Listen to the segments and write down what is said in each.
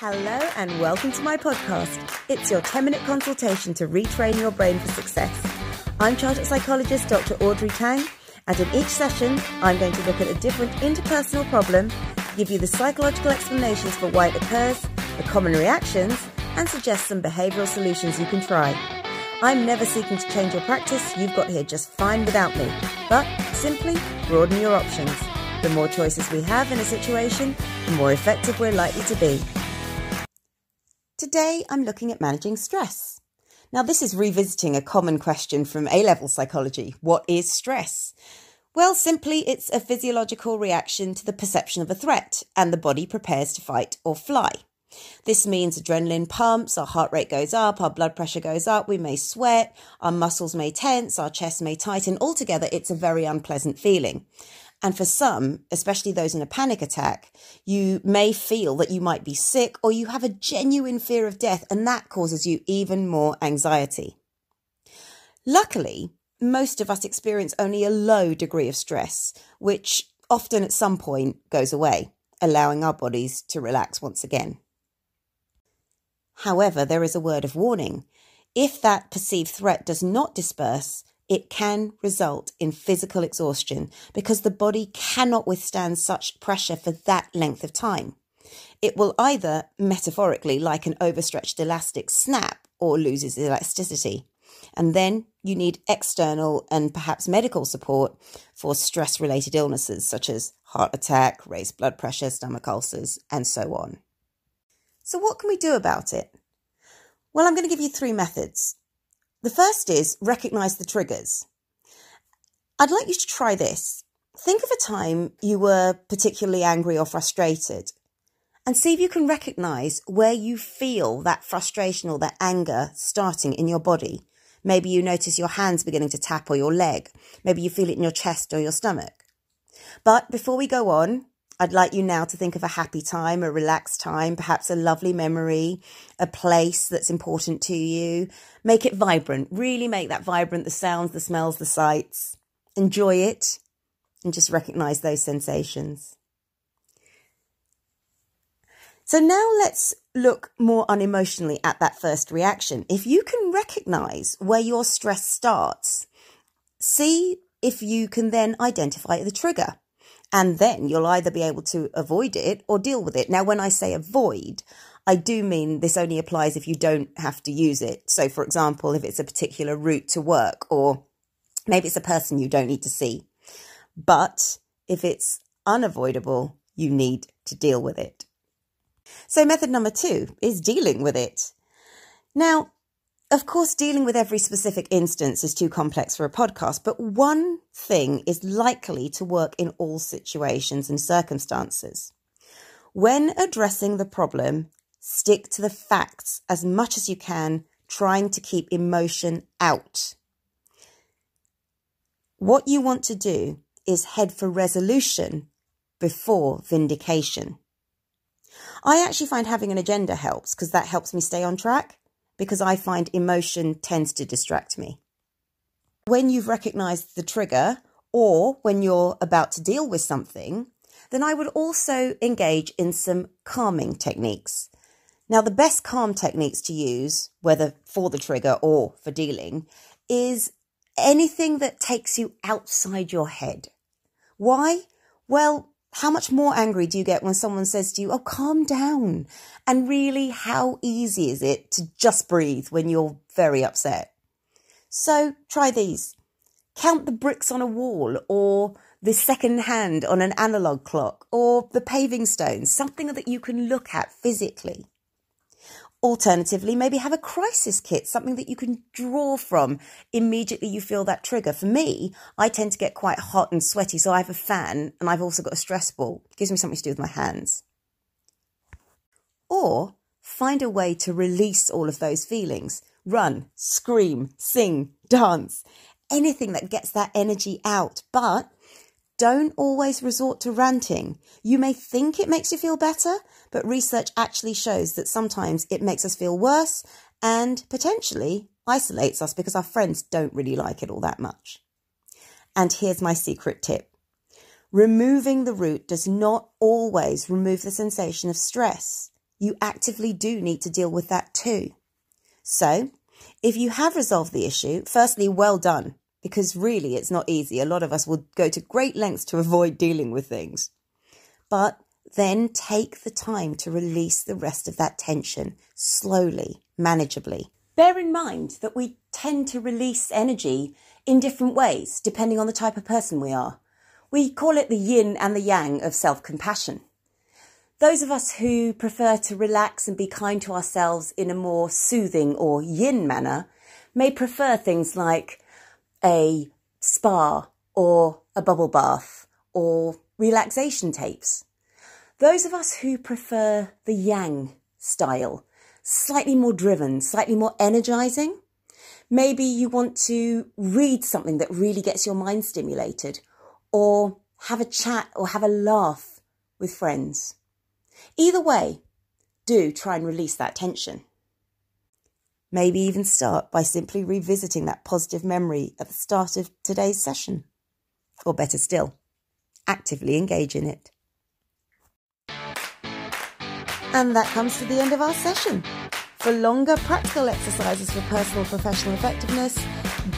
Hello and welcome to my podcast. It's your 10 minute consultation to retrain your brain for success. I'm chartered psychologist Dr. Audrey Tang, and in each session, I'm going to look at a different interpersonal problem, give you the psychological explanations for why it occurs, the common reactions, and suggest some behavioral solutions you can try. I'm never seeking to change your practice, you've got here just fine without me, but simply broaden your options. The more choices we have in a situation, the more effective we're likely to be. Today, I'm looking at managing stress. Now, this is revisiting a common question from A level psychology What is stress? Well, simply, it's a physiological reaction to the perception of a threat, and the body prepares to fight or fly. This means adrenaline pumps, our heart rate goes up, our blood pressure goes up, we may sweat, our muscles may tense, our chest may tighten. Altogether, it's a very unpleasant feeling. And for some, especially those in a panic attack, you may feel that you might be sick or you have a genuine fear of death, and that causes you even more anxiety. Luckily, most of us experience only a low degree of stress, which often at some point goes away, allowing our bodies to relax once again. However, there is a word of warning. If that perceived threat does not disperse, it can result in physical exhaustion because the body cannot withstand such pressure for that length of time. It will either, metaphorically, like an overstretched elastic, snap or loses elasticity. And then you need external and perhaps medical support for stress related illnesses such as heart attack, raised blood pressure, stomach ulcers, and so on. So, what can we do about it? Well, I'm going to give you three methods. The first is recognize the triggers. I'd like you to try this. Think of a time you were particularly angry or frustrated and see if you can recognize where you feel that frustration or that anger starting in your body. Maybe you notice your hands beginning to tap or your leg. Maybe you feel it in your chest or your stomach. But before we go on, I'd like you now to think of a happy time, a relaxed time, perhaps a lovely memory, a place that's important to you. Make it vibrant. Really make that vibrant the sounds, the smells, the sights. Enjoy it and just recognize those sensations. So now let's look more unemotionally at that first reaction. If you can recognize where your stress starts, see if you can then identify the trigger. And then you'll either be able to avoid it or deal with it. Now, when I say avoid, I do mean this only applies if you don't have to use it. So, for example, if it's a particular route to work, or maybe it's a person you don't need to see. But if it's unavoidable, you need to deal with it. So, method number two is dealing with it. Now, of course, dealing with every specific instance is too complex for a podcast, but one thing is likely to work in all situations and circumstances. When addressing the problem, stick to the facts as much as you can, trying to keep emotion out. What you want to do is head for resolution before vindication. I actually find having an agenda helps because that helps me stay on track because I find emotion tends to distract me. When you've recognized the trigger or when you're about to deal with something, then I would also engage in some calming techniques. Now, the best calm techniques to use, whether for the trigger or for dealing, is anything that takes you outside your head. Why? Well, how much more angry do you get when someone says to you, Oh, calm down? And really, how easy is it to just breathe when you're very upset? So try these. Count the bricks on a wall or the second hand on an analog clock or the paving stones, something that you can look at physically. Alternatively, maybe have a crisis kit, something that you can draw from immediately you feel that trigger. For me, I tend to get quite hot and sweaty, so I have a fan and I've also got a stress ball. It gives me something to do with my hands. Or find a way to release all of those feelings. Run, scream, sing, dance, anything that gets that energy out. But don't always resort to ranting. You may think it makes you feel better, but research actually shows that sometimes it makes us feel worse and potentially isolates us because our friends don't really like it all that much. And here's my secret tip. Removing the root does not always remove the sensation of stress. you actively do need to deal with that too. So, if you have resolved the issue, firstly, well done, because really it's not easy. A lot of us will go to great lengths to avoid dealing with things. But then take the time to release the rest of that tension slowly, manageably. Bear in mind that we tend to release energy in different ways depending on the type of person we are. We call it the yin and the yang of self compassion. Those of us who prefer to relax and be kind to ourselves in a more soothing or yin manner may prefer things like a spa or a bubble bath or relaxation tapes. Those of us who prefer the yang style, slightly more driven, slightly more energizing, maybe you want to read something that really gets your mind stimulated or have a chat or have a laugh with friends. Either way, do try and release that tension. Maybe even start by simply revisiting that positive memory at the start of today's session. Or better still, actively engage in it. And that comes to the end of our session. For longer practical exercises for personal professional effectiveness,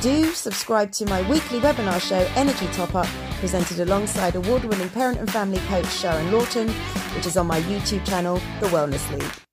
do subscribe to my weekly webinar show, Energy Top Up, presented alongside award winning parent and family coach Sharon Lawton, which is on my YouTube channel, The Wellness League.